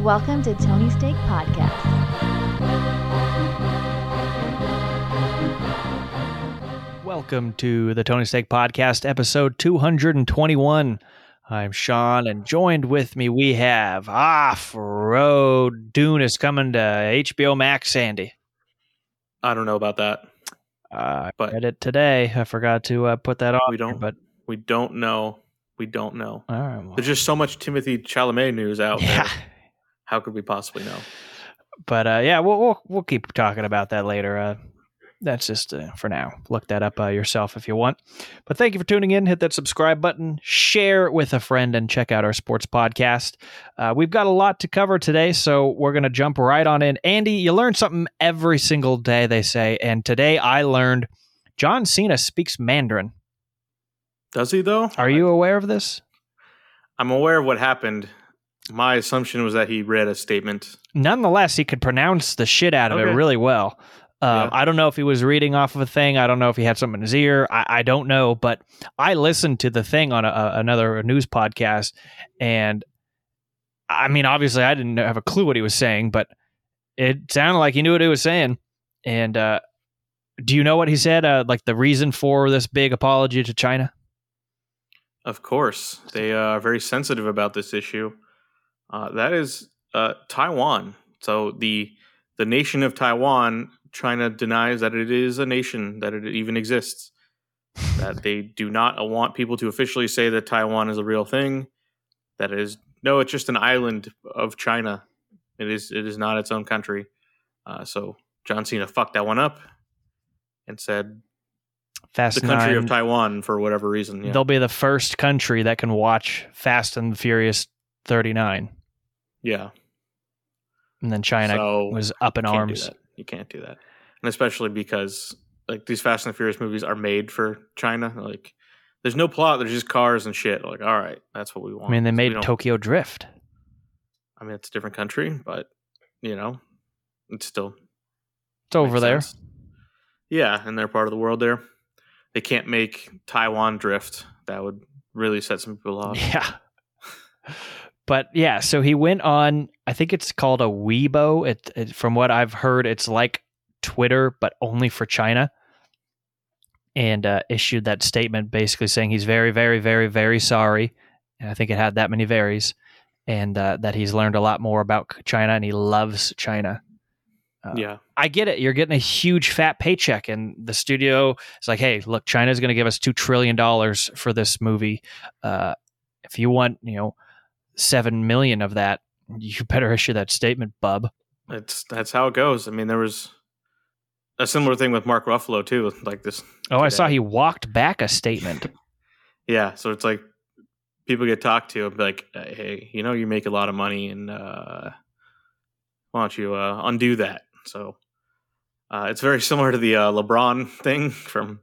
Welcome to Tony's Take Podcast. Welcome to the Tony's Take Podcast, episode 221. I'm Sean, and joined with me we have Off Road Dune is coming to HBO Max, Sandy. I don't know about that. Uh, I But- read it today. I forgot to uh, put that on. We don't- but We don't know. We don't know. all right. well, There's just so much Timothée Chalamet news out yeah, there. How could we possibly know? but uh, yeah, we'll, we'll we'll keep talking about that later. Uh, that's just uh, for now. Look that up uh, yourself if you want. But thank you for tuning in. Hit that subscribe button, share with a friend, and check out our sports podcast. Uh, we've got a lot to cover today, so we're going to jump right on in. Andy, you learn something every single day, they say. And today I learned John Cena speaks Mandarin. Does he though? Are you aware of this? I'm aware of what happened. My assumption was that he read a statement. Nonetheless, he could pronounce the shit out of it really well. Uh, Yeah. I don't know if he was reading off of a thing. I don't know if he had something in his ear. I, I don't know, but I listened to the thing on a, a, another news podcast, and I mean, obviously, I didn't have a clue what he was saying, but it sounded like he knew what he was saying. And uh, do you know what he said? Uh, like the reason for this big apology to China? Of course, they uh, are very sensitive about this issue. Uh, that is uh, Taiwan. So the the nation of Taiwan, China denies that it is a nation, that it even exists. that they do not want people to officially say that Taiwan is a real thing. That it is no, it's just an island of China. It is it is not its own country. Uh, so John Cena fucked that one up and said Fast the country Nine- of Taiwan for whatever reason. Yeah. They'll be the first country that can watch Fast and the Furious 39. Yeah. And then China So, was up in arms. You can't do that, and especially because like these Fast and the Furious movies are made for China. Like, there's no plot. There's just cars and shit. Like, all right, that's what we want. I mean, they made don't- Tokyo Drift. I mean, it's a different country, but you know, it's still It's over there. sense. Yeah, and they're part of the world there. They can't make Taiwan drift. That would really set some people off. Yeah. But yeah, so he went on. I think it's called a Weibo. It, it from what I've heard, it's like Twitter, but only for China. And uh, issued that statement, basically saying he's very, very, very, very sorry. And I think it had that many varies, and uh, that he's learned a lot more about China and he loves China. Uh, yeah, I get it. You're getting a huge fat paycheck, and the studio is like, "Hey, look, China's going to give us two trillion dollars for this movie. Uh, if you want, you know, seven million of that, you better issue that statement, bub." it's that's how it goes. I mean, there was a similar thing with Mark Ruffalo too. Like this Oh, I saw he walked back a statement. Yeah, so it's like people get talked to and be like, "Uh, "Hey, you know, you make a lot of money, and uh, why don't you uh, undo that?" So uh, it's very similar to the uh, LeBron thing from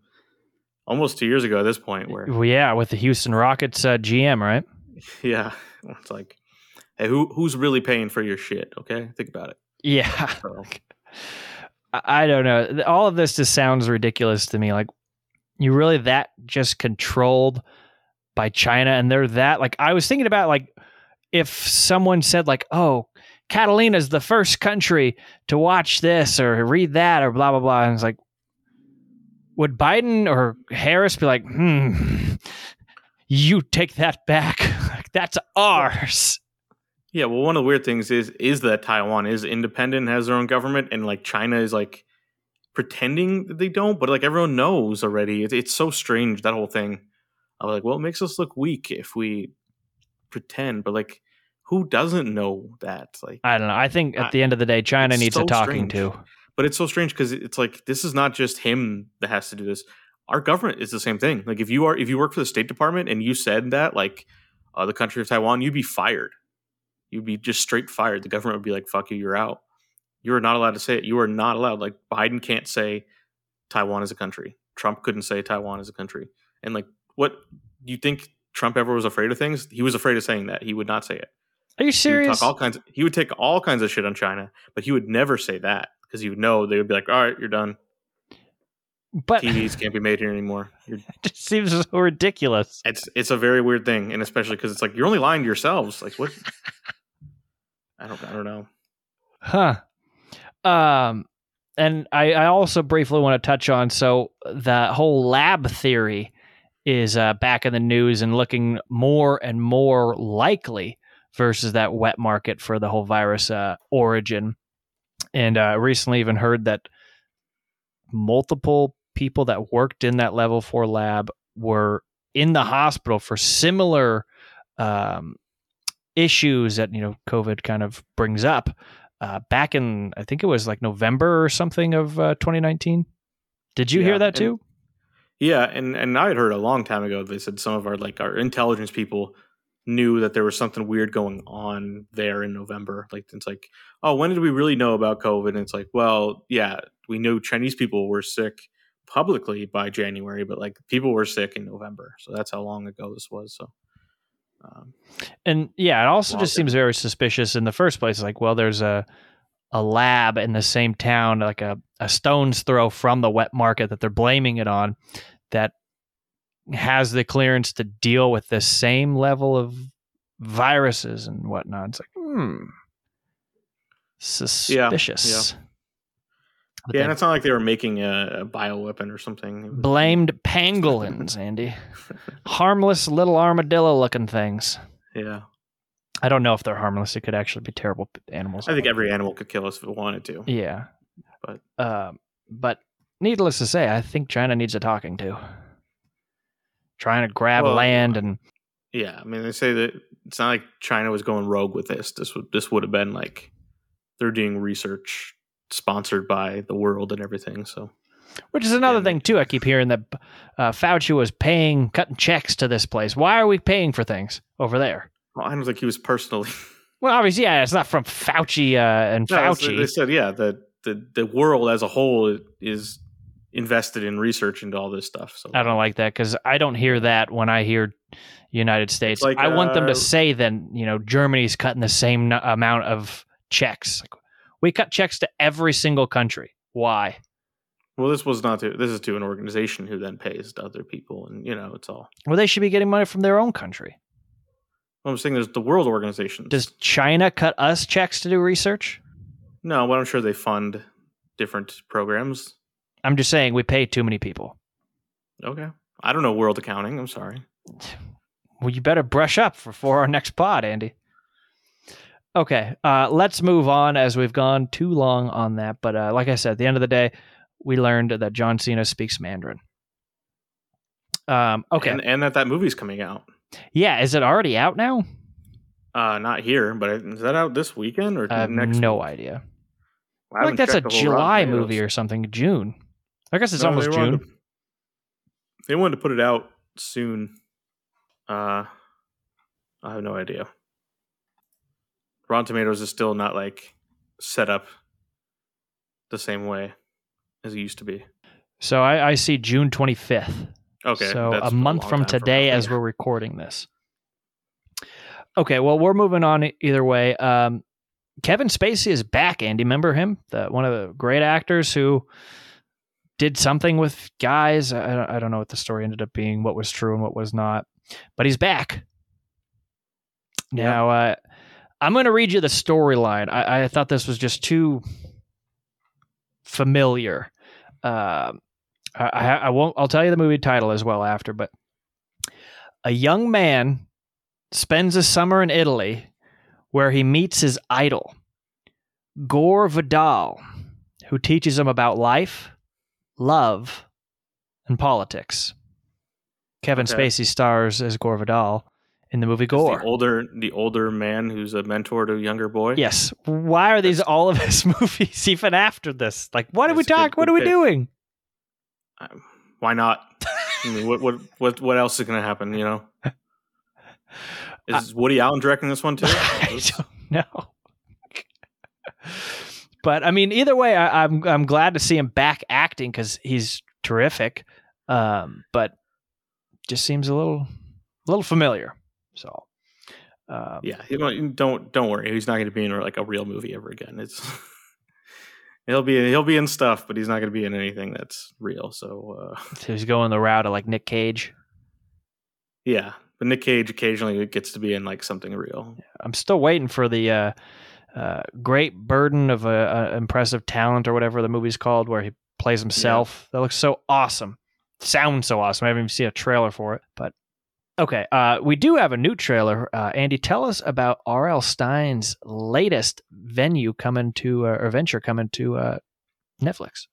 almost two years ago at this point, where well, yeah, with the Houston Rockets uh, GM, right? yeah, it's like, "Hey, who who's really paying for your shit?" Okay, think about it. Yeah, So, I I don't know. All of this just sounds ridiculous to me. Like, you really that just controlled by China, and they're that. Like, I was thinking about like if someone said like, "Oh, Catalina's the first country to watch this or read that or blah blah blah," and it's like, would Biden or Harris be like, "Hmm, you take that back. That's ours." yeah, well, one of the weird things is is that Taiwan is independent, has their own government, and like China is like pretending that they don't, but like everyone knows already. It's, it's so strange that whole thing. I'm like, well, it makes us look weak if we pretend, but like, who doesn't know that? Like, I don't know. I think at I- the end of the day, China needs a talking strange. to. but it's so strange because it's like this is not just him that has to do this. Our government is the same thing. Like, if you are if you work for the State Department and you said that, like, uh, the country of Taiwan, you'd be fired. You'd be just straight fired. The government would be like, "Fuck you, you're out." You are not allowed to say it. You are not allowed. Like Biden can't say Taiwan is a country. Trump couldn't say Taiwan is a country. And like, what do you think Trump ever was afraid of things? He was afraid of saying that. He would not say it. Are you He would serious? talk all kinds. he would take all kinds of shit on China, but he would never say that because he would know they would be like, "All right, you're done. But TVs can't be made here anymore." You're, it just seems so ridiculous. it's it's a very weird thing, and especially because it's like you're only lying to yourselves. Like what? I don't I don't know. Huh. Um, and I, I also briefly want to touch on so the whole lab theory is uh, back in the news and looking more and more likely versus that wet market for the whole virus uh, origin. And uh, recently, even heard that multiple people that worked in that level four lab were in the hospital for similar um, issues that you know COVID kind of brings up. Uh, back in I think it was like November or something of uh, 2019. Did you Yeah, hear that and- too? Yeah, and and I had heard a long time ago they said some of our like our intelligence people knew that there was something weird going on there in November. Like it's like, oh, when did we really know about COVID? And it's like, well, yeah, we knew Chinese people were sick publicly by January, but like people were sick in November, so that's how long ago this was. So, um, And yeah, it also just seems very suspicious in the first place. Like, well, there's a a lab in the same town, like a, a stone's throw from the wet market that they're blaming it on, that has the clearance to deal with the same level of viruses and whatnot. It's like, hmm, suspicious. But yeah, and it's not like they were making a, a bioweapon or something. Blamed pangolins, Andy, harmless little armadillo-looking things. yeah, I don't know if they're harmless. It could actually be terrible animals. I think every animal could kill us if it wanted to. Yeah, But- um, but needless to say, I think China needs a talking to. Trying to grab Well, land and Yeah, I mean they say that it's not like China was going rogue with this. This would this would have been like they're doing research sponsored by the world and everything. So which is another Yeah. thing too. I keep hearing that uh, Fauci was paying, cutting checks to this place. Why are we paying for things over there? well, I don't think he was personally. Well, obviously, yeah, it's not from Fauci uh, and No, Fauci. they said yeah the, the the world as a whole is invested in research into all this stuff. So I don't like that because I don't hear that when I hear United States. like, I want them uh, to say then, you know, Germany's cutting the same n- amount of checks. Like, we cut checks to every single country. Why? Well, this was not to. This is to an organization who then pays to other people, and you know it's all. Well, they should be getting money from their own country. Well, I'm saying there's the world organizations. Does China cut us checks to do research? no, but I'm sure they fund different programs. I'm just saying we pay too many people. Okay, I don't know world accounting. I'm sorry. Well, you better brush up for, for our next pod, Andy. Okay, uh, let's move on as we've gone too long on that. But uh, like I said, at the end of the day, we learned that John Cena speaks Mandarin. Um, okay, and, and that that movie's coming out. yeah, is it already out now? Uh, not here, but is that out this weekend or I have next? no week? idea. I I think that's a checked the whole Rotten July movie or something. June. I guess it's No, almost they June. to- they wanted to put it out soon. Uh, I have no idea. Rotten Tomatoes is still not like set up the same way as it used to be. So I, I see June 25th. Okay, so a month long from today as we're recording this. Okay, well, we're moving on either way. Um, Kevin Spacey is back, Andy. Remember him? The, one of the great actors who did something with guys. I, don't- I don't know what the story ended up being, what was true and what was not, but he's back. Now, uh, I'm going to read you the storyline. I, I thought this was just too familiar. Um I, I, I won't. I'll tell you the movie title as well after. But a young man spends a summer in Italy, where he meets his idol, Gore Vidal, who teaches him about life, love, and politics. Kevin Okay. Spacey stars as Gore Vidal in the movie Gore. The older, the older man who's a mentor to a younger boy. Yes. Why are these That's- all of his movies even after this? Like, what are we talking? What are we pick. doing? Um, why not? I mean, what, what, what, what else is going to happen? You know, is Woody Allen directing this one too? I don't know. but I mean, either way, I, I'm I'm glad to see him back acting because he's terrific. Um, but just seems a little a little familiar. So, um, Yeah, you don't don't worry. He's not going to be in like a real movie ever again. It's he'll be he'll be in stuff, but he's not going to be in anything that's real. So uh, he's going the route of like Nick Cage. yeah, but Nick Cage occasionally gets to be in like something real. I'm still waiting for the uh, uh, great burden of a, a impressive talent or whatever the movie's called, where he plays himself. That looks so awesome. Sounds so awesome. I haven't even seen a trailer for it, but okay. Uh, we do have a new trailer. Uh, Andy, tell us about R.L. Stine's latest venue coming to uh, or venture coming to uh, Netflix.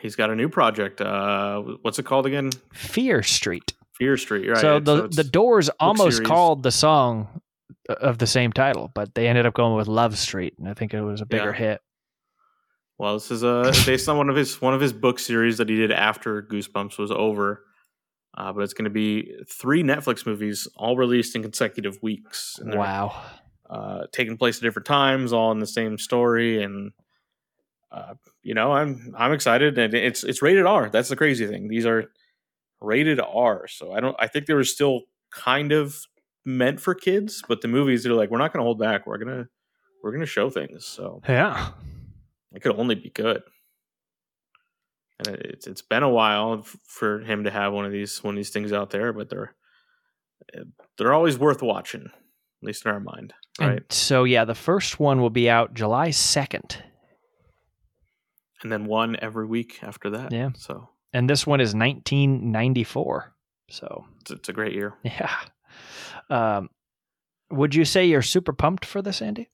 He's got a new project. Uh, what's it called again? Fear Street. Fear Street. Right. so the it's the Doors almost series. called the song uh, of the same title, but they ended up going with Love Street, and I think it was a bigger Yeah. hit. Well, this is uh, based on one of his one of his book series that he did after Goosebumps was over. Uh, but it's going to be three Netflix movies, all released in consecutive weeks. And Wow. Uh, taking place at different times, all in the same story, and uh, you know, I'm I'm excited, and it's it's rated R. That's the crazy thing. These are rated R, so I don't. I think they were still kind of meant for kids, but the movies they're like, we're not going to hold back. We're gonna we're gonna show things. So Yeah. it could only be good. And it- it's it's been a while for him to have one of these one of these things out there, but they're eh, they're always worth watching, at least in our mind, And right? so yeah, the first one will be out July second, And then one every week after that. Yeah. So and this one is nineteen ninety four. So it's, it's a great year. yeah. Um, would you say you're super pumped for this, Andy?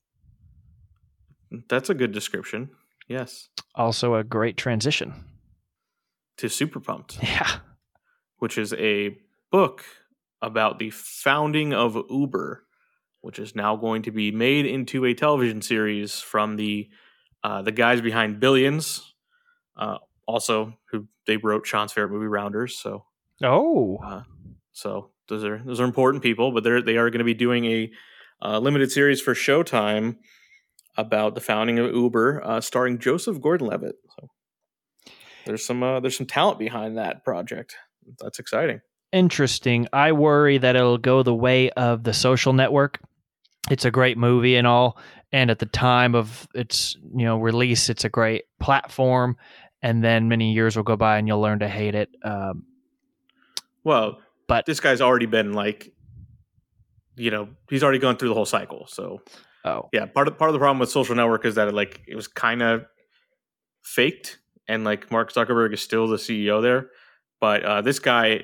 That's a good description. Yes. Also, a great transition. To Super Pumped, Yeah. which is a book about the founding of Uber, which is now going to be made into a television series from the uh, the guys behind Billions, uh, also who they wrote Sean's favorite movie Rounders. So Oh. Uh, so those are those are important people, but they're they are going to be doing a uh, limited series for Showtime about the founding of Uber, uh, starring Joseph Gordon-Levitt. So there's some uh, there's some talent behind that project. That's exciting. interesting. I worry that it'll go the way of the social network. It's a great movie and all, and at the time of its you know release, it's a great platform. And then many years will go by, and you'll learn to hate it. Um, Well, But- this guy's already been like, you know, he's already gone through the whole cycle. So oh, yeah, part of part of the problem with social network is that it, like it was kind of faked, and like Mark Zuckerberg is still the CEO there, but uh, this guy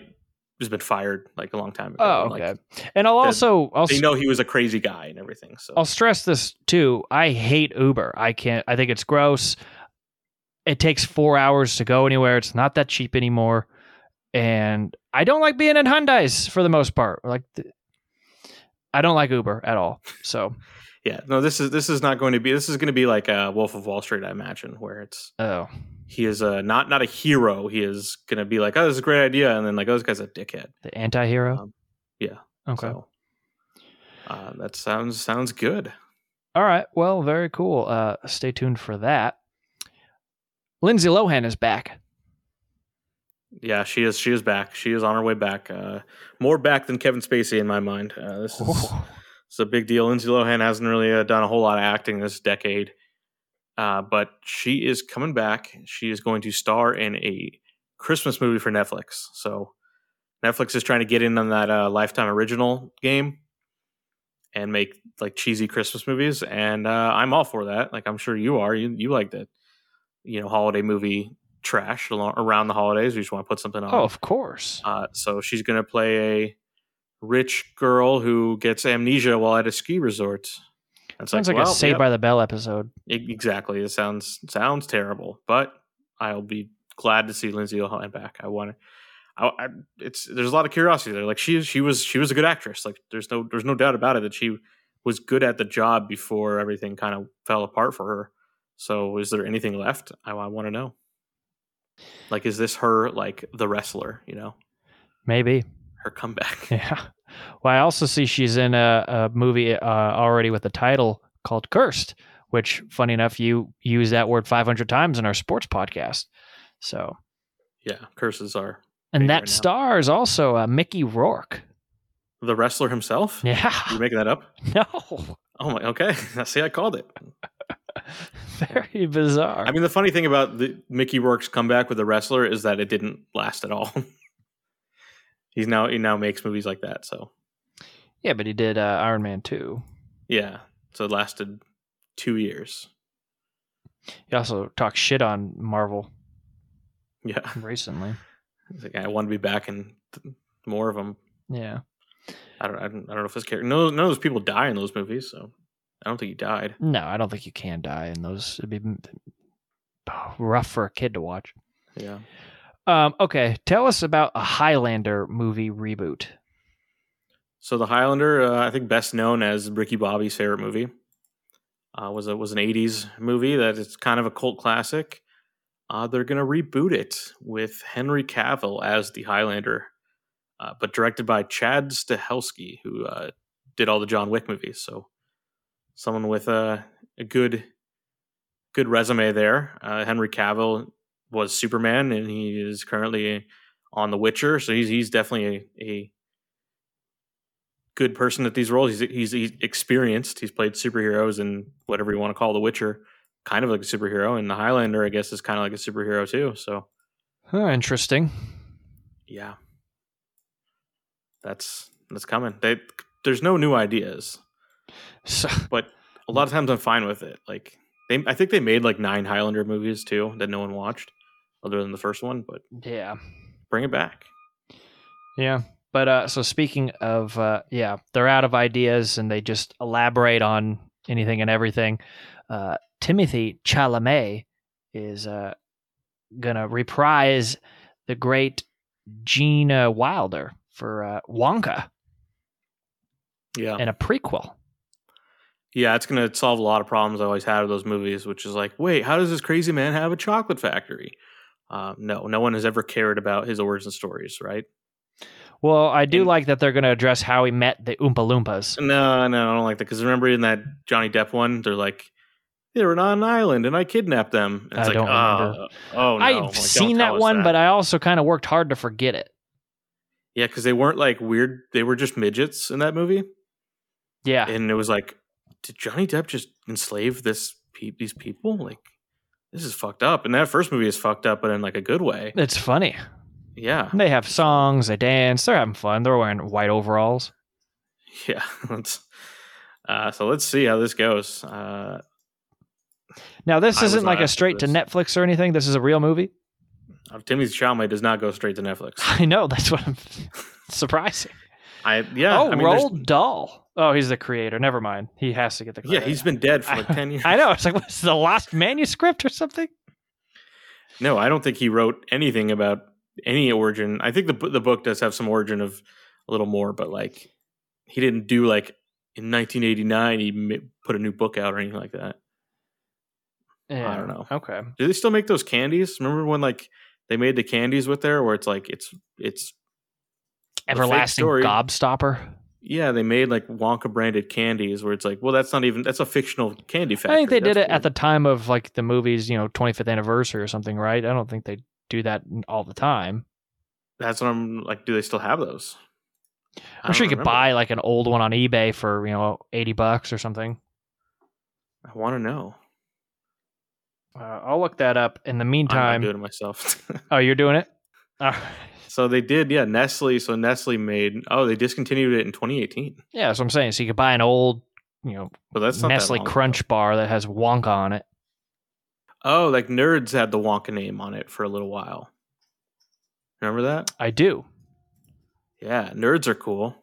has been fired like a long time ago. oh, Like, okay. and I'll also I'll they know he was a crazy guy and everything. So I'll stress this too. I hate Uber. I can't. I think it's gross. It takes four hours to go anywhere. It's not that cheap anymore, and I don't like being in Hyundai's for the most part. Like, I don't like Uber at all. So, yeah, no, this is this is not going to be. This is going to be like a Wolf of Wall Street, I imagine, where it's oh, he is a not not a hero. He is going to be like, oh, this is a great idea, and then like, oh, this guy's a dickhead. the anti-hero. Um, yeah. Okay. So uh, that sounds sounds good. All right. Well, very cool. Uh, stay tuned for that. Lindsay Lohan is back. Yeah, she is. She is back. She is on her way back. Uh, more back than Kevin Spacey in my mind. Uh, this is it's a big deal. Lindsay Lohan hasn't really uh, done a whole lot of acting this decade, uh, but she is coming back. She is going to star in a Christmas movie for Netflix. So Netflix is trying to get in on that uh, Lifetime original game and make like cheesy Christmas movies, and uh, I'm all for that. Like I'm sure you are. You you like that, you know, holiday movie trash along, around the holidays. You just want to put something on. Oh, of course. Uh, so she's going to play a rich girl who gets amnesia while at a ski resort. That's Sounds like, well, a Saved yep, by the Bell episode. e- exactly. It sounds sounds terrible, but I'll be glad to see Lindsay Lohan back. I want to. I, I, it's there's a lot of curiosity there. Like she she was she was a good actress. Like there's no there's no doubt about it that she was good at the job before everything kind of fell apart for her. So is there anything left? I, I want to know. Like is this her like the wrestler? You know Maybe. her comeback. Yeah. Well, I also see she's in a, a movie uh, already with a title called Cursed, which, funny enough, you use that word 500 times in our sports podcast. So, Yeah, curses are and that right now. star is also uh, Mickey Rourke. the wrestler himself. Yeah. You making that up? No. Oh my. Okay, see, I called it. Very bizarre. I mean, the funny thing about the Mickey Rourke's comeback with the wrestler is that it didn't last at all. He's now he now makes movies like that. So yeah, but he did uh, Iron Man 2. yeah, So it lasted two years. He also talked shit on Marvel Yeah, recently. It's like, I want to be back in th- more of them. Yeah. I don't, I don't, I don't know if this character. No, none of those people die in those movies, so I don't think he died. No, I don't think you can die in those. It'd be rough for a kid to watch. Yeah. Um, okay, tell us about a Highlander movie reboot. So the Highlander, uh, I think best known as Ricky Bobby's favorite movie, uh, was a was an '80s movie that is kind of a cult classic. Uh, they're gonna reboot it with Henry Cavill as the Highlander, uh, but directed by Chad Stahelski, who uh, did all the John Wick movies. So someone with a, a good good resume there. Uh, Henry Cavill was Superman, and he is currently on The Witcher. So he's he's definitely a, a good person at these roles. He's, he's he's experienced. He's played superheroes and whatever you want to call The Witcher, kind of like a superhero. And the Highlander, I guess, is kind of like a superhero too. So Huh, interesting. yeah, that's that's coming. They, there's no new ideas, So, but a lot of times I'm fine with it. Like they, I think they made like nine Highlander movies too that no one watched, other than the first one. But yeah. bring it back. Yeah. But uh so speaking of uh yeah, they're out of ideas and they just elaborate on anything and everything. Uh Timothée Chalamet is uh gonna reprise the great Gene Wilder for uh, Wonka Yeah, in a prequel. Yeah, it's going to solve a lot of problems I always had with those movies, which is like, wait, how does this crazy man have a chocolate factory? Uh, no, no one has ever cared about his origin stories, right? Well, I do And- like that they're going to address how he met the Oompa Loompas. No, no, I don't like that because remember in that Johnny Depp one, they're like, they were on an island and I kidnapped them. And it's I like, don't oh, remember. oh no, I've like, seen that one, but I also kind of worked hard to forget it. yeah, because they weren't like weird; they were just midgets in that movie, Yeah. and it was like, did Johnny Depp just enslave this pe- these people? Like, this is fucked up. And that first movie is fucked up, but in like a good way. It's funny. Yeah, They have songs, they dance, they're having fun. They're wearing white overalls. Yeah, let's. Uh, so let's see how this goes. Uh, Now, this I isn't like a straight to. Netflix or anything. This is a real movie. uh, Timothée Chalamet does not go straight to Netflix. I know. That's what I'm surprising. I yeah. oh, I mean, Roald Dahl. Oh, he's the creator. Never mind. He has to get the Yeah, he's been dead for like ten years. I know. It's like, what's the lost manuscript or something? No, I don't think he wrote anything about any origin. I think the the book does have some origin of a little more, but like he didn't do like in 1989 he put a new book out or anything like that. Yeah. don't know. Okay. Do they still make those candies? Remember when like they made the candies with there, where it's like it's it's Everlasting. Gobstopper. Yeah, they made like Wonka branded candies where it's like, well, that's not even that's a fictional candy factory. I think they did That's it at the time of like the movie's, you know, 25th anniversary or something, right? I don't think they do that all the time. That's what I'm like. Do they still have those? I'm sure you don't could buy like an old one on eBay for, you know, 80 bucks or something. I want to know. Uh, I'll look that up. In the I'm meantime, doing it myself. oh, you're doing it? All right. So they did, yeah. Nestle. So Nestle made. Oh, they discontinued it in 2018. Yeah, that's what I'm saying. So you could buy an old, you know, But that's not that Nestle ago. Crunch bar that has Wonka on it. Oh, like Nerds had the Wonka name on it for a little while. Remember that? I do. Yeah, Nerds are cool.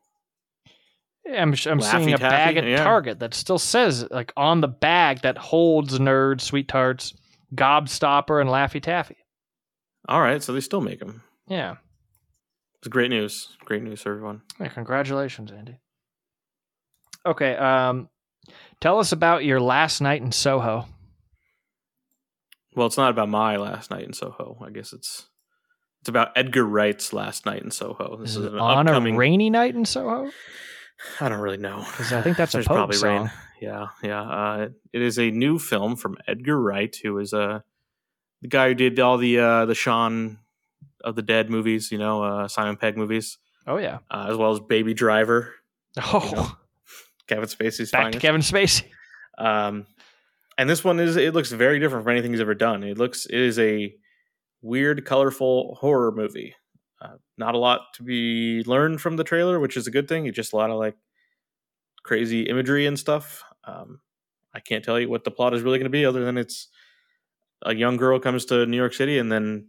Yeah, I'm, I'm seeing a bag at Yeah. Target that still says like on the bag that holds Nerds, Sweet Tarts, Gobstopper, and Laffy Taffy. All right, so they still make them. Yeah. It's great news. Great news everyone. Yeah, congratulations, Andy. Okay, um, tell us about your last night in Soho. Well, it's not about my last night in Soho. I guess it's it's about Edgar Wright's last night in Soho. This Is is an on upcoming. a rainy night in Soho? I don't really know. 'Cause I think that's a Pogue probably song. rain. Yeah, yeah. Uh, it is a new film from Edgar Wright, who is uh, the guy who did all the uh, the Shaun of the Dead movies. You know, uh, Simon Pegg movies, Oh yeah. uh, as well as Baby Driver, Oh, know, Kevin Spacey's back finest. to Kevin Spacey. Um, and this one is it looks very different from anything he's ever done. It looks it is a weird, colorful horror movie. Uh, not a lot to be learned from the trailer, which is a good thing. It's just a lot of like crazy imagery and stuff. Um, I can't tell you what the plot is really going to be, other than it's a young girl comes to New York City and then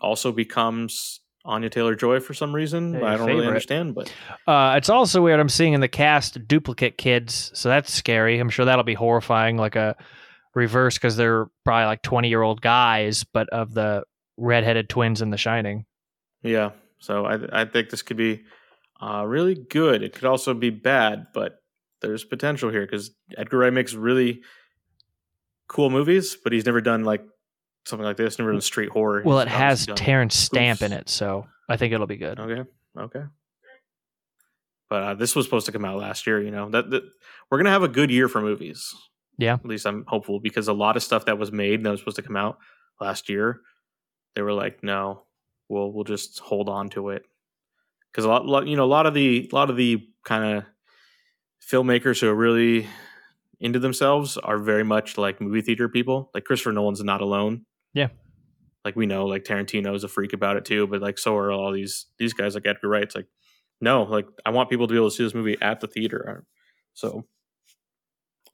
also becomes Anya Taylor Joy for some reason. I don't really understand, but Uh, it's also weird. I'm seeing in the cast duplicate kids, so that's scary. I'm sure that'll be horrifying, like a reverse because they're probably like 20 year old guys, but of the redheaded twins in The Shining. yeah. So I I think this could be uh, really good. It could also be bad, but there's potential here because Edgar Wright makes really cool movies, but he's never done like something like this. Never done street horror. Well, it has Terence Stamp in it, so I think it'll be good. Okay. Okay. But uh, this was supposed to come out last year. You know that, that we're gonna have a good year for movies. Yeah. At least I'm hopeful because a lot of stuff that was made that was supposed to come out last year, they were like, no, we'll we'll just hold on to it because a lot, lot you know a lot of the a lot of the kind of filmmakers who are really into themselves are very much like movie theater people. Like Christopher Nolan's not alone. Yeah. Like we know, like Tarantino a freak about it too, but like so are all these these guys like Edgar Wright. It's like, no, like I want people to be able to see this movie at the theater. So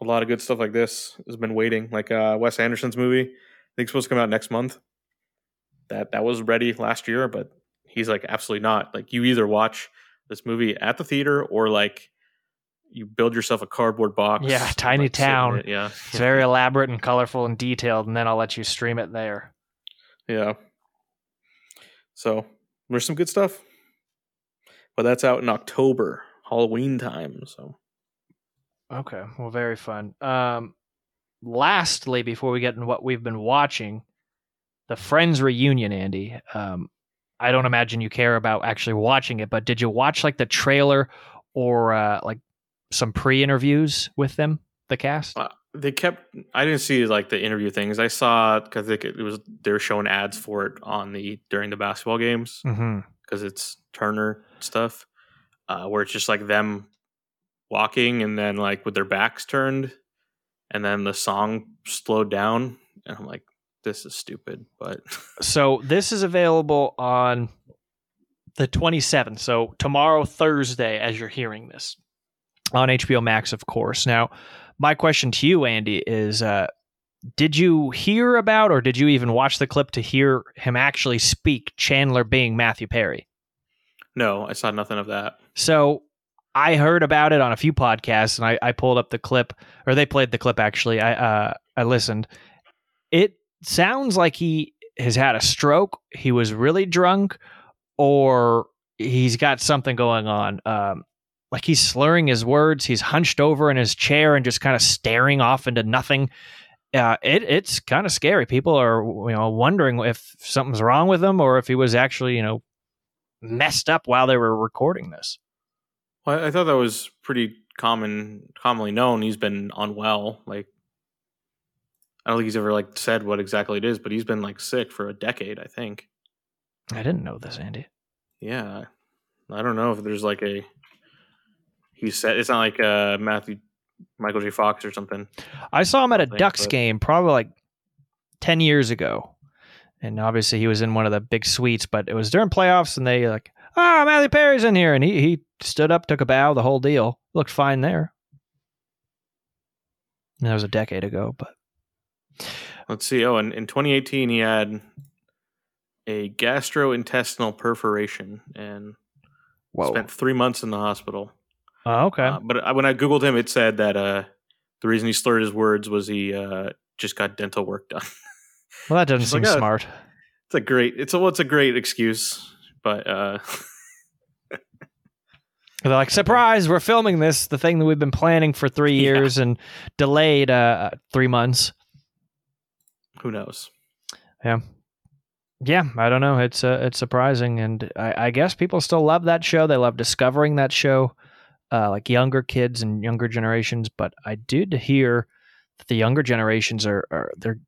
a lot of good stuff like this has been waiting. Like uh Wes Anderson's movie, I think it's supposed to come out next month. That that was ready last year, but he's like absolutely not. Like you either watch this movie at the theater or like you build yourself a cardboard box. Yeah, tiny like, town. it, Yeah. It's very elaborate and colorful and detailed, and then I'll let you stream it there. Yeah. So there's some good stuff. But that's out in October, Halloween time. So Okay, well, very fun. Um, lastly, before we get into what we've been watching, the Friends reunion, Andy. Um, I don't imagine you care about actually watching it, but did you watch like the trailer or uh, like some pre-interviews with them, the cast? Uh, they kept. I didn't see like the interview things. I saw because it was they were showing ads for it on the during the basketball games Mm-hmm. because it's Turner stuff, uh, where it's just like them walking and then like with their backs turned, and then the song slowed down, and I'm like, this is stupid. But So this is available on the 27th. So tomorrow, Thursday, as you're hearing this on HBO Max, of course. Now, my question to you, Andy, is uh, did you hear about or did you even watch the clip to hear him actually speak Chandler being Matthew Perry? no, I saw nothing of that. So I heard about it on a few podcasts, and I, I pulled up the clip, or they played the clip. Actually, I uh, I listened. It sounds like he has had a stroke. He was really drunk, or he's got something going on. Um, like he's slurring his words. He's hunched over in his chair and just kind of staring off into nothing. Uh, it it's kind of scary. People are you know wondering if something's wrong with him or if he was actually you know messed up while they were recording this. Well, I thought that was pretty common, commonly known. He's been unwell. Like, I don't think he's ever like said what exactly it is, but he's been like sick for a decade. I think. I didn't know this, Andy. Yeah, I don't know if there's like a. He said it's not like uh Matthew, Michael J. Fox or something. I saw him at a Something, Ducks but- game probably like 10 years ago. And obviously he was in one of the big suites, but it was during playoffs and they like, ah, Matthew Perry's in here. And he, he stood up, took a bow, the whole deal. Looked fine there. And that was a decade ago, but Let's see. Oh, and in 2018, he had a gastrointestinal perforation and whoa. spent three months in the hospital. Oh, okay. Uh, but when I googled him, it said that uh, the reason he slurred his words was he uh, just got dental work done. well, that doesn't seem like, oh, smart. it's a great. It's a well, it's a great excuse, but uh, They're like, surprise, we're filming this, the thing that we've been planning for three Yeah. years and delayed uh, three months. who knows? Yeah. Yeah, I don't know. It's uh, it's surprising, and I, I guess people still love that show. They love discovering that show, uh, like younger kids and younger generations. But I did hear that the younger generations are, are they're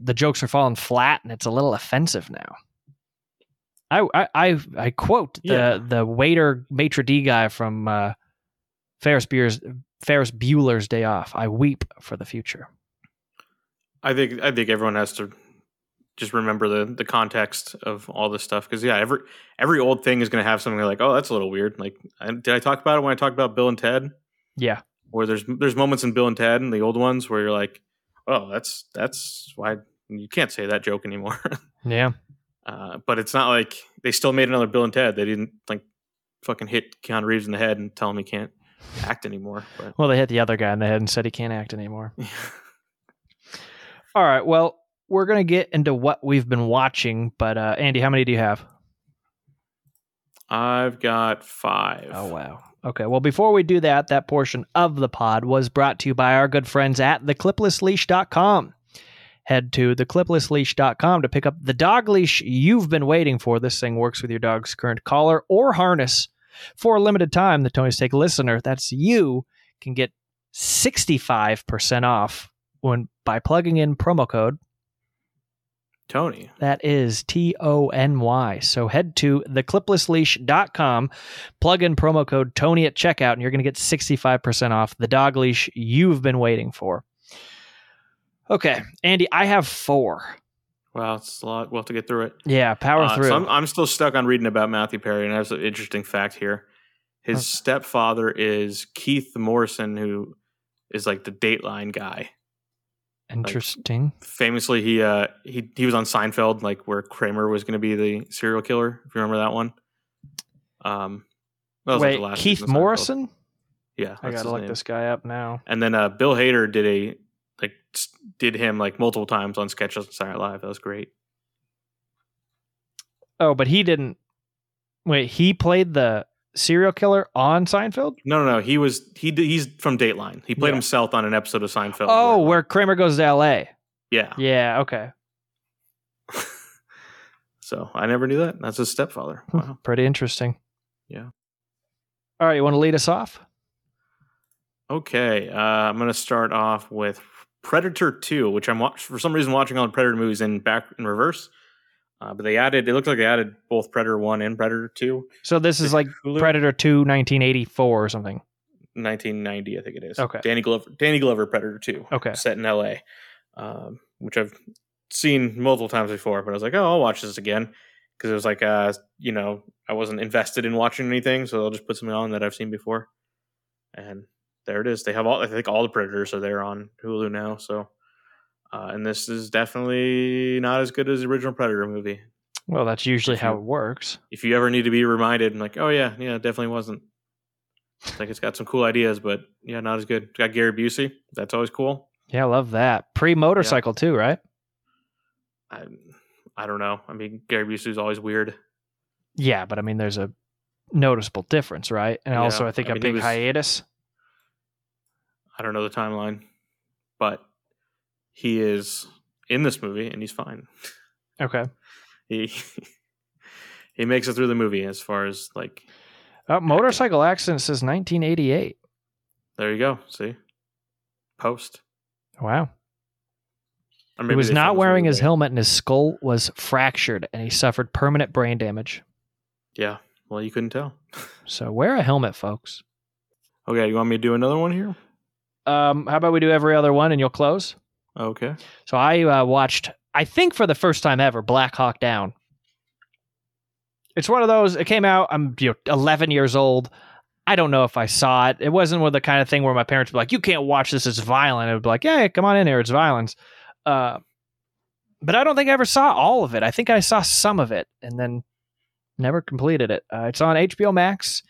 the jokes are falling flat, and it's a little offensive now. I I I, I quote the Yeah. the waiter maitre d guy from uh, Ferris Bueller's Ferris Bueller's Day Off. I weep for the future. I think I think everyone has to just remember the the context of all this stuff because yeah, every every old thing is going to have something like, oh, that's a little weird. Like, I, did I talk about it when I talked about Bill and Ted? Yeah. Where there's there's moments in Bill and Ted and the old ones where you're like, oh, that's that's why you can't say that joke anymore. Yeah. Uh, but it's not like they still made another Bill and Ted. They didn't like fucking hit Keanu Reeves in the head and tell him he can't act anymore. But Well, they hit the other guy in the head and said he can't act anymore. All right. Well, we're gonna get into what we've been watching, but uh, Andy, how many do you have? I've got five. Oh wow. Okay. Well, before we do that, that portion of the pod was brought to you by our good friends at thecliplessleash.com. Head to thecliplessleash.com to pick up the dog leash you've been waiting for. This thing works with your dog's current collar or harness. For a limited time, the Tony's Take listener, that's you, can get 65% off when by plugging in promo code Tony. That is T O N Y. So head to thecliplessleash.com, plug in promo code Tony at checkout, and you're going to get 65% off the dog leash you've been waiting for. Okay, Andy, I have four. Wow, it's a lot. We'll have to get through it. Yeah, power Uh, through. So I'm, I'm still stuck on reading about Matthew Perry, and I have an interesting fact here. His Okay. stepfather is Keith Morrison, who is like the Dateline guy. Interesting. Famously, he uh he he was on Seinfeld, like where Kramer was going to be the serial killer. If you remember that one. Um, that was like Wait, the last Keith season of Seinfeld. Morrison? Yeah, I got to look name. this guy up now. And then uh, Bill Hader did a like did him like multiple times on sketches on Saturday Night Live. That was great. Oh, but he didn't. Wait, he played the serial killer on Seinfeld? No, no, no. He was he he's from Dateline. He played Yeah. himself on an episode of Seinfeld. Oh, where Kramer goes to LA. yeah. Yeah, okay. So I never knew that. That's his stepfather. Wow. Pretty interesting. Yeah. All right, you want to lead us off? Okay, uh, I'm gonna start off with Predator Two, which I'm watch- for some reason watching all the Predator movies in back in reverse. Uh, but they added. It looked like they added both Predator One and Predator Two. So this is like Hulu? Predator 2 1984 or something. 1990, I think it is. Okay. Danny Glover. Danny Glover Predator Two. Okay. Set in L.A., um, which I've seen multiple times before, but I was like, oh, I'll watch this again because it was like, uh, you know, I wasn't invested in watching anything, so I'll just put something on that I've seen before. And there it is. They have all. I think all the Predators are there on Hulu now. So, uh, and this is definitely not as good as the original Predator movie. Well, that's usually how it works. If you ever need to be reminded, I'm like, oh yeah, yeah, it definitely wasn't. It's like it's got some cool ideas, but yeah, not as good. It's got Gary Busey. That's always cool. Yeah, I love that. Pre motorcycle, too, right? I, I don't know. I mean, Gary Busey's always weird. Yeah, but I mean, there's a noticeable difference, right? And Yeah, also, I think I a mean, big was- hiatus. I don't know the timeline, but he is in this movie and he's fine. Okay. He he makes it through the movie as far as like Uh, motorcycle accident says 1988. there you go. See, post. Wow. He was not wearing his helmet and his skull was fractured and he suffered permanent brain damage. Yeah. Well, you couldn't tell. So wear a helmet, folks. Okay, you want me to do another one here? Um, how about we do every other one and you'll close? Okay. So I uh, watched, I think for the first time ever, Black Hawk Down. It's one of those. It came out. I'm you know, 11 years old. I don't know if I saw it. It wasn't with the kind of thing where my parents would be like, "You can't watch this. It's violent." It would be like, "Yeah, come on in here. It's violence." Uh, but I don't think I ever saw all of it. I think I saw some of it and then never completed it. Uh, it's on HBO Max,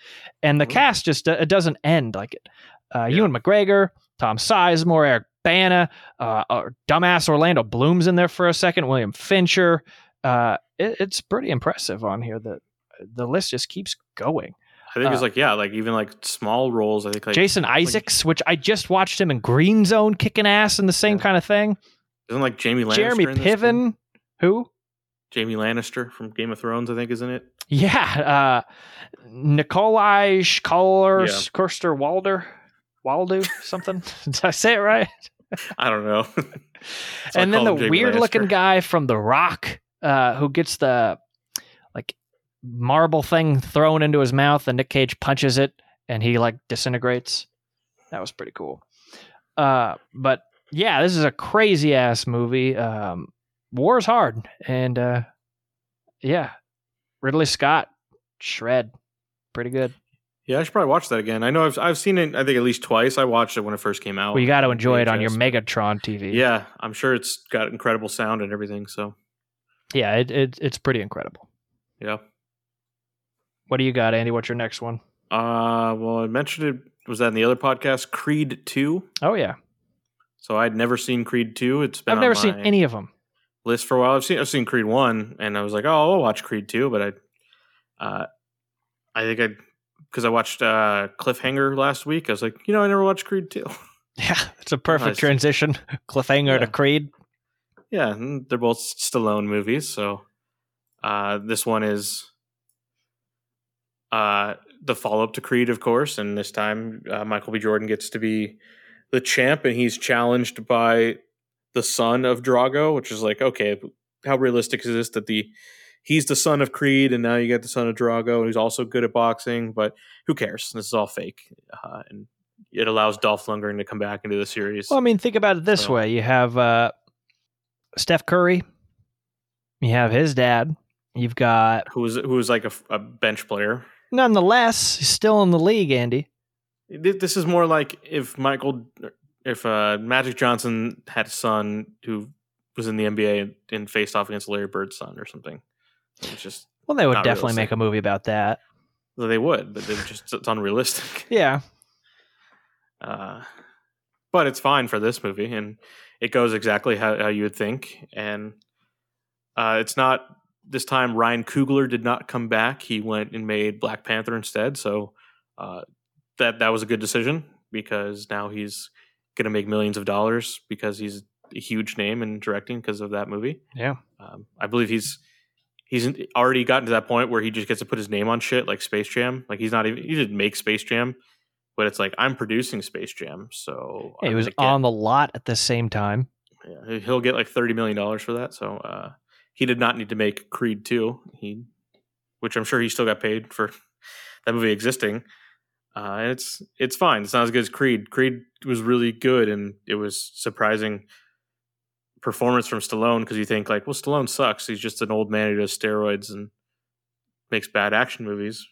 and the Ooh. cast just uh, it doesn't end like it. Uh, Yeah. Ewan McGregor, Tom Sizemore, Eric Bana, uh, uh, dumbass Orlando Bloom's in there for a second. William Fichtner. Uh, it, it's pretty impressive on here. The the list just keeps going. I think it's Uh, like yeah, like even like small roles. I think like Jason Isaacs, which I just watched him in Green Zone kicking ass in the same Yeah. kind of thing. isn't like Jaime Lannister. Jeremy? Piven, who? Jaime Lannister from Game of Thrones, I think, is in it. Yeah, uh, Nikolai Schkoller, Yeah. Kirster Walder, Waldo, something. Did I say it right? I don't know. So and then the him Jamie weird looking guy from The Rock, uh, who gets the like marble thing thrown into his mouth, and Nick Cage punches it, and he like disintegrates. That was pretty cool. Uh, but yeah, this is a crazy ass movie. Um, war is hard, and uh, yeah, Ridley Scott shred, pretty good. Yeah, I should probably watch that again. I know I've I've seen it. I think at least twice. I watched it when it first came out. Well, you got to enjoy it on your Megatron TV. Yeah, I'm sure it's got incredible sound and everything. So yeah, it, it it's pretty incredible. yeah. What do you got, Andy? What's your next one? Uh, well, I mentioned it. Was that in the other podcast? Creed Two. Oh yeah, So I'd never seen Creed Two. It's been I've never seen any of them. list for a while. I've seen I've seen Creed One, and I was like, oh, I'll watch Creed Two, but I, uh, I think I because I watched uh Cliffhanger last week. I was like, you know, I never watched Creed Two. Yeah, it's a perfect Nice. transition. Cliffhanger to Creed. Yeah, they're both Stallone movies. So uh, this one is uh, the follow up to Creed, of course. And this time, uh, Michael B. Jordan gets to be the champ, and he's challenged by the son of Drago, which is like, okay, how realistic is this that the he's the son of Creed, and now you get the son of Drago, who's also good at boxing, but who cares? This is all fake, uh, and it allows Dolph Lundgren to come back into the series. Well, I mean, think about it this So- way: you have uh, Steph Curry, you have his dad, you've got who's who's like a, a bench player. nonetheless he's still in the league, Andy. This is more like if Michael, if uh, Magic Johnson had a son who was in the NBA and, and faced off against Larry Bird's son or something. It's just Well, they would definitely realistic. make a movie about that. well, they would, but they're just it's unrealistic. Yeah, Uh, but it's fine for this movie, and it goes exactly how, how you would think. And uh, it's not this time. Ryan Coogler did not come back. He went and made Black Panther instead. So uh, that that was a good decision because now he's going to make millions of dollars because he's a huge name in directing because of that movie. yeah. Um, I believe he's he's already gotten to that point where he just gets to put his name on shit like Space Jam. Like he's not even he didn't make Space Jam, but it's like I'm producing Space Jam, so it I'm was get- on the lot at the same time. yeah, he'll get like thirty million dollars for that. So uh, he did not need to make Creed two. He, which I'm sure he still got paid for that movie existing. Uh, and it's it's fine. It's not as good as Creed. Creed was really good, and it was surprising performance from Stallone because you think like, well, Stallone sucks. He's just an old man who does steroids and makes bad action movies.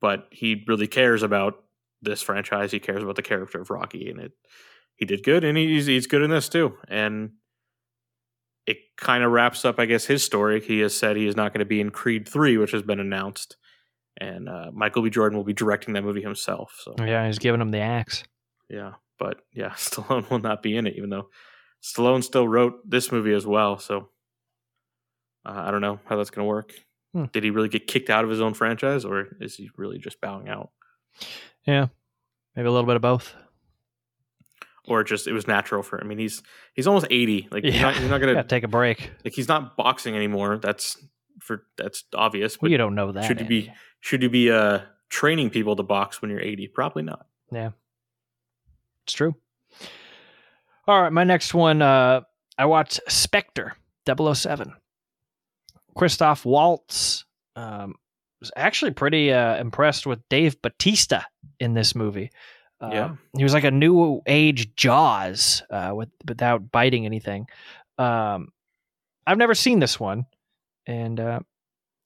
But he really cares about this franchise. He cares about the character of Rocky, and it he did good, and he's he's good in this too. And it kind of wraps up, I guess, his story. He has said he is not going to be in Creed three, which has been announced, and uh, Michael B. Jordan will be directing that movie himself. So Yeah, he's giving him the axe. yeah, but yeah, Stallone will not be in it, even though Stallone still wrote this movie as well. So uh, I don't know how that's going to work. Hmm. Did he really get kicked out of his own franchise, or is he really just bowing out, Yeah, maybe a little bit of both. or just it was natural for? him? I mean, he's he's almost eighty. Like he's Yeah. not, he's not going Gotta take a break. like he's not boxing anymore. That's for that's obvious. But Well, you don't know that. should you be should you be uh training people to box when you're eighty? Probably not. Yeah, it's true. All right, my next one. Uh, I watched Spectre 007. Christoph Waltz um, was actually pretty uh, impressed with Dave Bautista in this movie. Uh, Yeah. he was like a new age Jaws uh, with without biting anything. Um, I've never seen this one, and uh,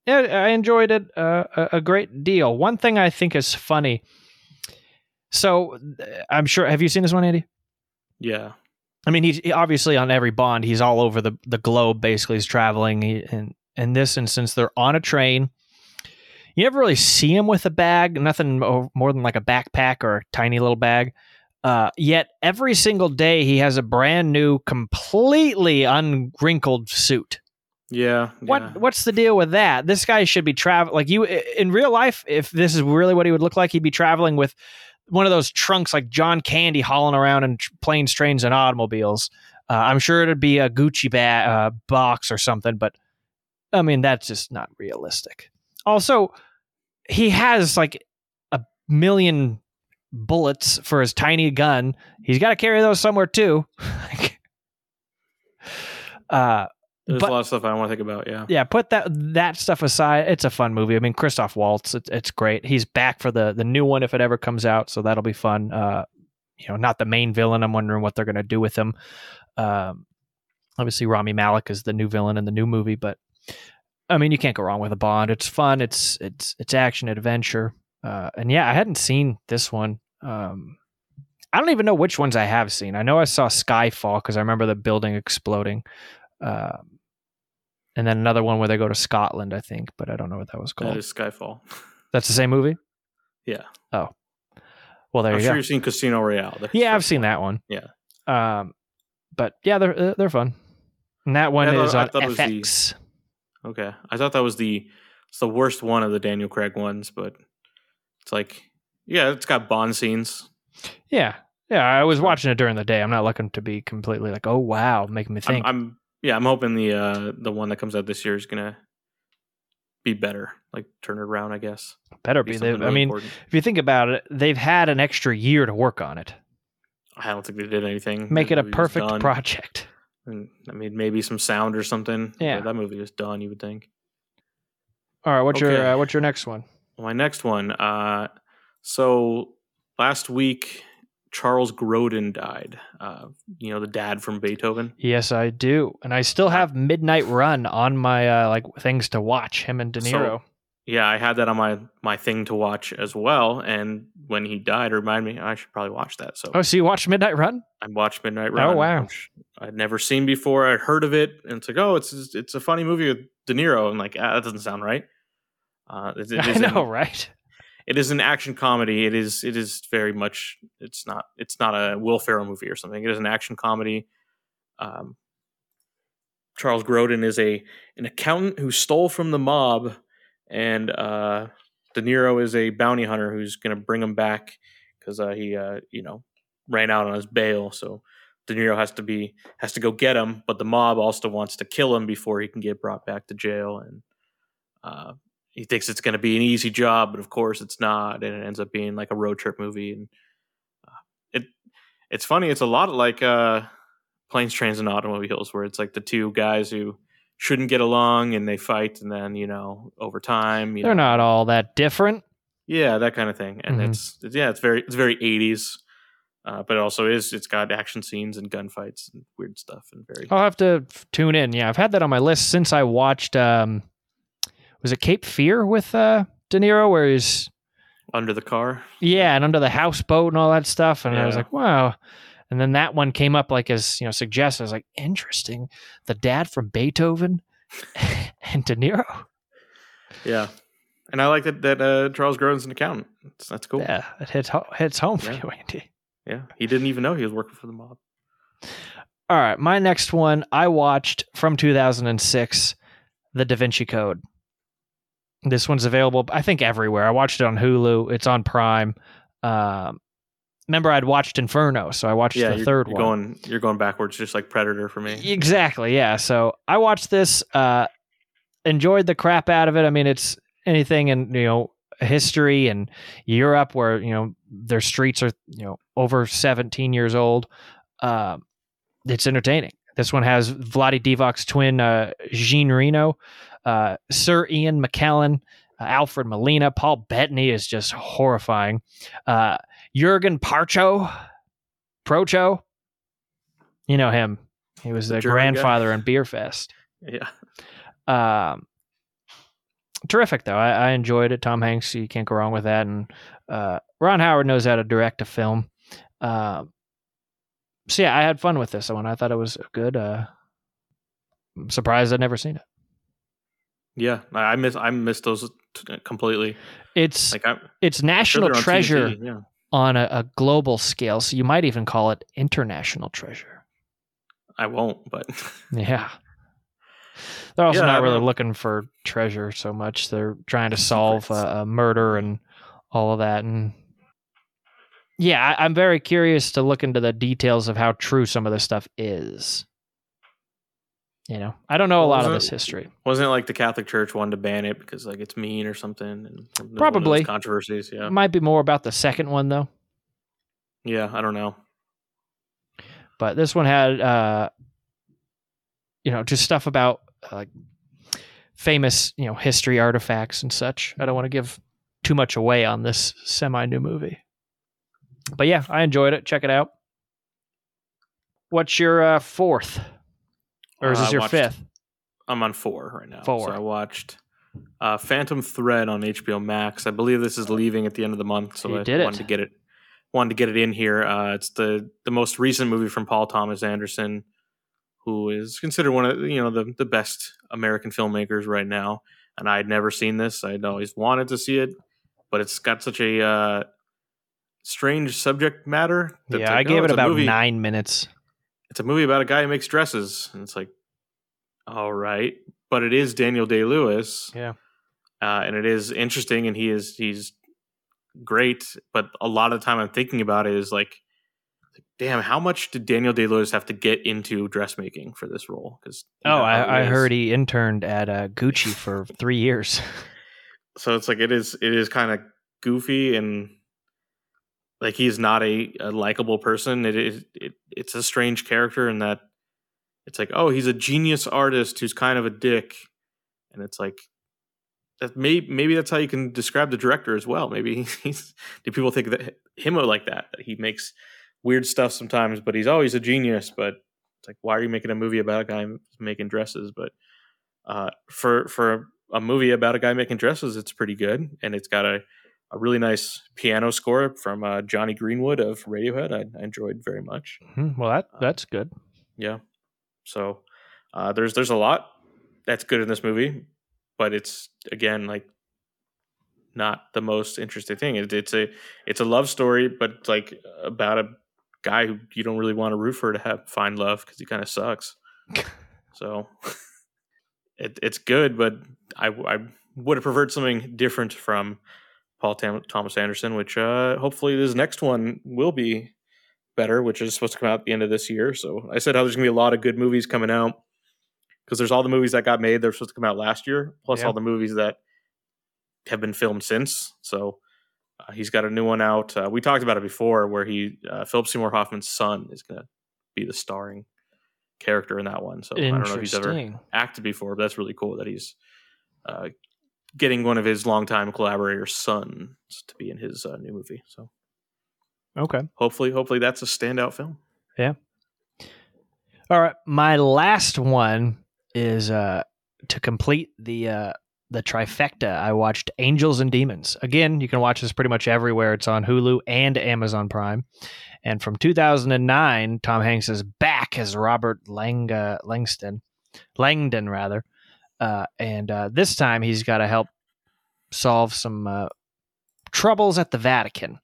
yeah, I enjoyed it uh, a, a great deal. One thing I think is funny. So I'm sure. Have you seen this one, Andy? Yeah. I mean, he's he- obviously on every Bond. He's all over the, the globe. Basically, he's traveling. He, and in this instance, they're on a train. You never really see him with a bag. Nothing more than like a backpack or a tiny little bag. Uh, yet every single day, he has a brand new, completely unwrinkled suit. Yeah. What yeah. what's the deal with that? This guy should be traveling like you in real life. If this is really what he would look like, he'd be traveling with one of those trunks like John Candy hauling around in planes, trains, and automobiles. Uh, I'm sure it'd be a Gucci ba- uh, box or something, but I mean that's just not realistic. Also, he has like a million bullets for his tiny gun. He's got to carry those somewhere too. uh, There's but- a lot of stuff I want to think about. Yeah. yeah, put that that stuff aside. It's a fun movie. I mean, Christoph Waltz, it's, it's great. He's back for the the new one if it ever comes out, so that'll be fun. Uh, you know, not the main villain. I'm wondering what they're going to do with him. Um, obviously, Rami Malek is the new villain in the new movie, but I mean, you can't go wrong with a Bond. It's fun. It's it's it's action adventure. Uh, and yeah, I hadn't seen this one. Um, I don't even know which ones I have seen. I know I saw Skyfall because I remember the building exploding. Um, and then another one where they go to Scotland, I think, but I don't know what that was called. is Skyfall. That's the same movie. Yeah. Oh. Well, there you go. I'm you sure go. you've seen Casino Royale. That's Yeah, I've seen that one. Yeah. Um, but yeah, they're uh, they're fun. And that one Yeah, I thought- is I on thought it was the- FX. Okay. I thought that was the it's the worst one of the Daniel Craig ones, but it's like yeah, it's got Bond scenes. Yeah, yeah. I was watching it during the day. I'm not looking to be completely like, oh wow, making me I'm, think. I'm yeah, I'm hoping the uh the one that comes out this year is gonna be better. Like turn it around, I guess. Better Be be. I really mean, important. if you think about it, they've had an extra year to work on it. I don't think they did anything. Make The it a perfect project. And, I mean, maybe some sound or something. Yeah. But that movie was done. You would think. All right, what's your uh, what's your next one? My next one. Uh, so last week, Charles Grodin died. Uh, you know, the dad from Beethoven. Yes, I do, and I still have Midnight Run on my uh, like things to watch. Him and De So- Niro. Yeah, I had that on my my thing to watch as well. And when he died, it reminded me I should probably watch that. So oh, so you watched Midnight Run? I watched Midnight Run. Oh wow. I'd never seen before. I'd heard of it, and it's like, oh, it's it's a funny movie with De Niro. I'm like, ah, that doesn't sound right. Uh, it, it I know, right? It is an action comedy. It is it is very much. It's not it's not a Will Ferrell movie or something. It is an action comedy. Um, Charles Grodin is a an accountant who stole from the mob, and uh, De Niro is a bounty hunter who's going to bring him back because uh, he uh, you know ran out on his bail. So De Niro has to be has to go get him, but the mob also wants to kill him before he can get brought back to jail. And uh, he thinks it's going to be an easy job, but of course it's not, and it ends up being like a road trip movie. And uh, it it's funny. It's a lot like uh, planes, trains, and automobiles, where it's like the two guys who shouldn't get along and they fight, and then you know over time, you They're know, not all that different. yeah, that kind of thing. And Mhm. it's, it's yeah, it's very it's very eighties, uh, but it also is it's got action scenes and gunfights and weird stuff and very I'll have to tune in. Yeah, I've had that on my list since I watched. um Was it Cape Fear with uh De Niro, where he's under the car. yeah, and under the houseboat and all that stuff, and I was like, wow. And then that one came up like as you know suggested. I was like, interesting. The dad from Beethoven and De Niro. Yeah, and I like that that uh, Charles Grodin's an accountant. That's, that's cool. Yeah. Yeah, it hits ho- hits home for you, Andy. Yeah, he didn't even know he was working for the mob. All right, my next one I watched from 2006, The Da Vinci Code. This one's available, I think, everywhere. I watched it on Hulu. It's on Prime. Um, remember, I'd watched Inferno, so I watched yeah, the you're, 3rd you're one. going you're going backwards, just like Predator for me. Exactly, yeah. So I watched this, uh, enjoyed the crap out of it. I mean, it's anything in you know history and Europe where you know their streets are you know over 17 years old. Um, it's entertaining. This one has Vlade Divac's twin, uh, Jean Reno, uh, Sir Ian McKellen, uh, Alfred Molina, Paul Bettany is just horrifying. Uh, Jurgen Parcho, Procho, you know him. He was The the, German guy? grandfather in Beer Fest. Yeah, Um, terrific though. I, I enjoyed it. Tom Hanks, you can't go wrong with that. And uh, Ron Howard knows how to direct a film. Um, so yeah, I had fun with this one. I thought it was good. Uh, I'm surprised I'd never seen it. Yeah. I I miss I miss those t- uh, completely. It's Like I'm it's national on treasure TNT, Yeah, on a, a global scale. So you might even call it international treasure. I won't, but Yeah. They're also Yeah, I not really don't- looking for treasure so much. They're trying to solve a, a murder and all of that. And yeah, I, I'm very curious to look into the details of how true some of this stuff is. You know, I don't know a lot of this history. wasn't it like the Catholic Church wanted to ban it because like it's mean or something? And it was one of those Probably. controversies. Yeah, It might be more about the second one though. yeah. I don't know. but this one had uh you know just stuff about uh, like famous you know history artifacts and such i don't want to give too much away on this semi new movie but yeah i enjoyed it check it out what's your uh fourth or is Uh, this I your watched- fifth I'm on four right now. Four. So I watched uh, Phantom Thread on HBO Max. I believe this is leaving at the end of the month, so You I did it. wanted to get it wanted to get it in here. Uh, it's the the most recent movie from Paul Thomas Anderson, who is considered one of you know the the best American filmmakers right now. And I'd never seen this. I'd always wanted to see it, but it's got such a uh, strange subject matter. that yeah, it's I gave oh, it about movie- nine minutes. It's a movie about a guy who makes dresses, and it's like, all right, but it is Daniel Day Lewis. Yeah. uh, and it is interesting, and he is he's great. But a lot of the time, I'm thinking about it is like, damn, how much did Daniel Day Lewis have to get into dressmaking for this role? Because Oh, I, I heard he interned at uh, Gucci for three years. so it's like it is it is kind of goofy and like he's not a, a likable person. It is it, it's a strange character in that it's like oh he's a genius artist who's kind of a dick. And it's like that may, maybe that's how you can describe the director as well. Maybe he's do people think that him like that that he makes weird stuff sometimes but he's always a genius. But it's like why are you making a movie about a guy making dresses? But uh, for for a movie about a guy making dresses, it's pretty good, and it's got a, a really nice piano score from uh, Jonny Greenwood of Radiohead. I, I enjoyed very much. Hmm, well, that that's good. Yeah, so uh, there's there's a lot that's good in this movie, but it's again like not the most interesting thing. It, it's a it's a love story, but it's like about a guy who you don't really want to root for to have find love because he kind of sucks. so it, it's good, but I, I would have preferred something different from Paul Tam- Thomas Anderson, which uh, hopefully this next one will be better, which is supposed to come out at the end of this year. So I said how there's gonna be a lot of good movies coming out because there's all the movies that got made they're supposed to come out last year, plus Yeah. all the movies that have been filmed since. So uh, he's got a new one out. Uh, we talked about it before, where he uh, Philip Seymour Hoffman's son is gonna be the starring character in that one. So I don't know if he's ever acted before, but that's really cool that he's uh, getting one of his longtime collaborators' sons to be in his uh, new movie. So Okay. hopefully, hopefully that's a standout film. Yeah. All right. My last one is uh, to complete the uh, the trifecta. I watched Angels and Demons. Again, you can watch this pretty much everywhere. It's on Hulu and Amazon Prime. And from 2009, Tom Hanks is back as Robert Lang uh, Langston, Langdon rather, uh, and uh, this time he's got to help solve some uh, troubles at the Vatican.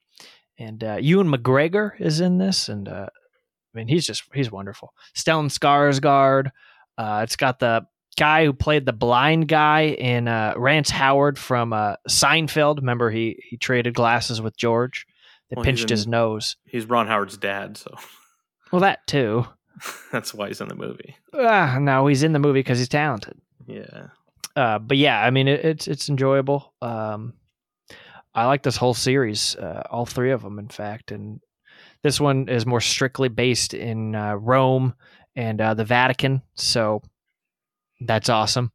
And uh, Ewan McGregor is in this, and uh, I mean, he's just he's wonderful. Stellan Skarsgård. Uh, it's got the guy who played the blind guy in uh, Rance Howard from uh, Seinfeld. Remember, he he traded glasses with George. They Well, pinched in- his nose. He's Ron Howard's dad, so Well, that too. that's why he's in the movie. Ah, no, he's in the movie because he's talented. Yeah, Uh, but yeah, I mean, it, it's it's enjoyable. Um, I like this whole series, uh, all three of them, in fact, and this one is more strictly based in uh, Rome and uh, the Vatican, so that's awesome.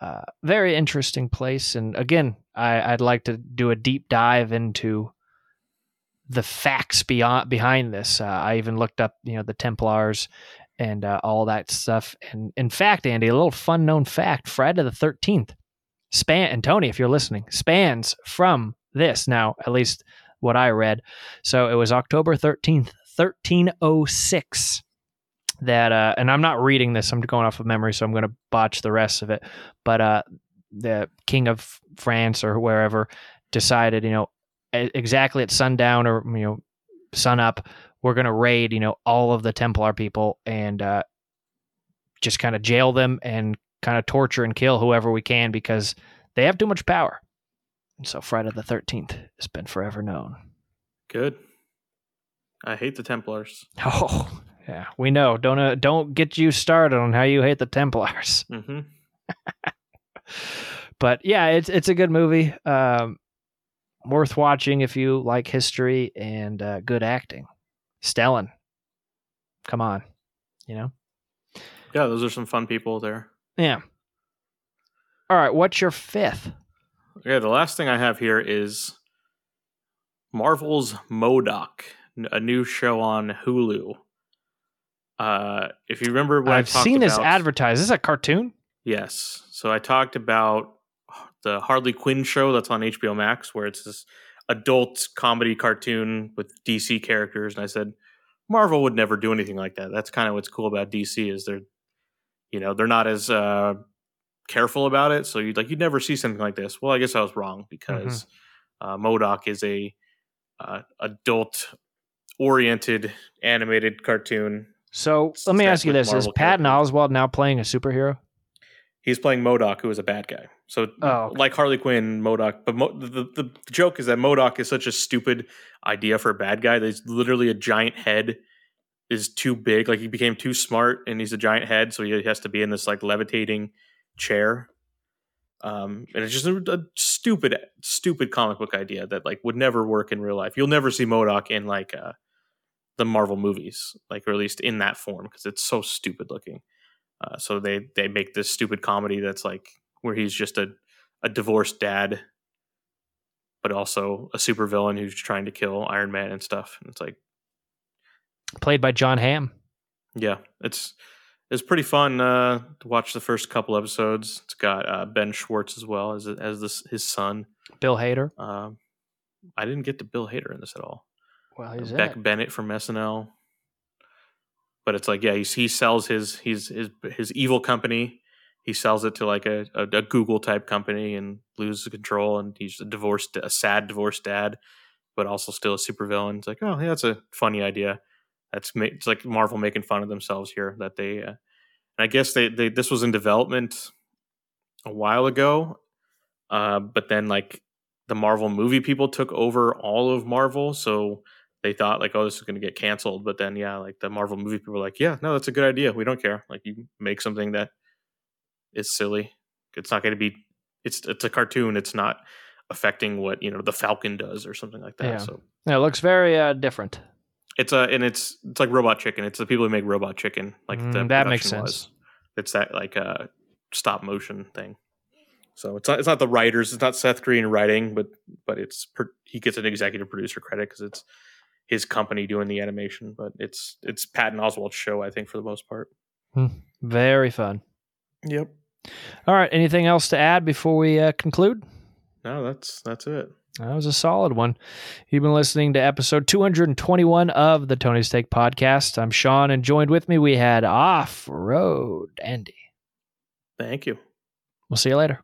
Uh, very interesting place, and again, I, I'd like to do a deep dive into the facts beyond behind this. Uh, I even looked up, you know, the Templars and uh, all that stuff. And in fact, Andy, a little fun known fact: Friday the Thirteenth span. And Tony, if you're listening, spans from this. Now, at least what I read. So it was October thirteenth, thirteen oh six. That uh, and I'm not reading this. I'm going off of memory, so I'm going to botch the rest of it. But uh, the king of France or wherever decided, you know, exactly at sundown or you know, sun up, we're going to raid, you know, all of the Templar people and uh, just kind of jail them and kind of torture and kill whoever we can because they have too much power. And so Friday the 13th has been forever known. good. I hate the Templars. Oh, yeah, we know. Don't uh, don't get you started on how you hate the Templars. hmm But yeah, it's it's a good movie. Um, worth watching if you like history and uh, good acting. Stellan, come on, you know. Yeah, those are some fun people there. Yeah. All right, what's your fifth? Okay, the last thing I have here is Marvel's MODOK, a new show on Hulu. Uh, if you remember when I I've seen this about- advertised. Is this a cartoon? Yes. So I talked about the Harley Quinn show that's on HBO Max, where it's this adult comedy cartoon with DC characters, and I said Marvel would never do anything like that. That's kind of what's cool about DC is they're, you know, they're not as uh, careful about it. So you'd like you'd never see something like this. Well, I guess I was wrong because Mm-hmm. uh, MODOK is a uh, adult oriented animated cartoon. So let me ask you this: Is Marvel Patton characters. Oswalt now playing a superhero? He's playing MODOK, who is a bad guy. So, Oh, okay. like Harley Quinn, MODOK. But Mo- the, the, the joke is that MODOK is such a stupid idea for a bad guy. There's literally a giant head is too big. Like he became too smart, and he's a giant head, so he has to be in this like levitating chair. Um, and it's just a, a stupid, stupid comic book idea that like would never work in real life. You'll never see MODOK in like uh, the Marvel movies, like or at least in that form, because it's so stupid looking. Uh, so they they make this stupid comedy that's like where he's just a a divorced dad, but also a supervillain who's trying to kill Iron Man and stuff. And it's like, played by Jon Hamm. yeah, it's it's pretty fun uh, to watch the first couple episodes. It's got uh, Ben Schwartz as well as as this his son. Bill Hader. Um, I didn't get to Bill Hader in this at all. Well, he's Beck it. Bennett from SNL. But it's like, yeah, he's, he sells his he's his his evil company. He sells it to like a, a, a Google type company and loses control. And he's a divorced, a sad divorced dad, but also still a supervillain. It's like, oh, yeah, that's a funny idea. That's it's like Marvel making fun of themselves here. That they, uh, and I guess they, they this was in development a while ago, uh, but then like the Marvel movie people took over all of Marvel, so they thought like, oh, this is going to get canceled. But then, yeah, like the Marvel movie people were like, yeah, no, that's a good idea. We don't care. Like you make something that is silly. It's not going to be. It's it's a cartoon. It's not affecting what you know the Falcon does or something like that. Yeah. So Yeah, it looks very uh, different. it's a and it's it's like Robot Chicken. It's the people who make Robot Chicken. Like the Mm, that makes sense. was. It's that like uh stop motion thing. So it's not it's not the writers. It's not Seth Green writing, but but it's per, he gets an executive producer credit because it's his company doing the animation. But it's it's Patton Oswalt's show, I think, for the most part. Very fun. Yep. All right. Anything else to add before we uh, conclude? No, that's that's it. That was a solid one. You've been listening to episode 221 of the Tony's Take Podcast. I'm Sean, and joined with me we had Off Road Andy. Thank you. We'll see you later.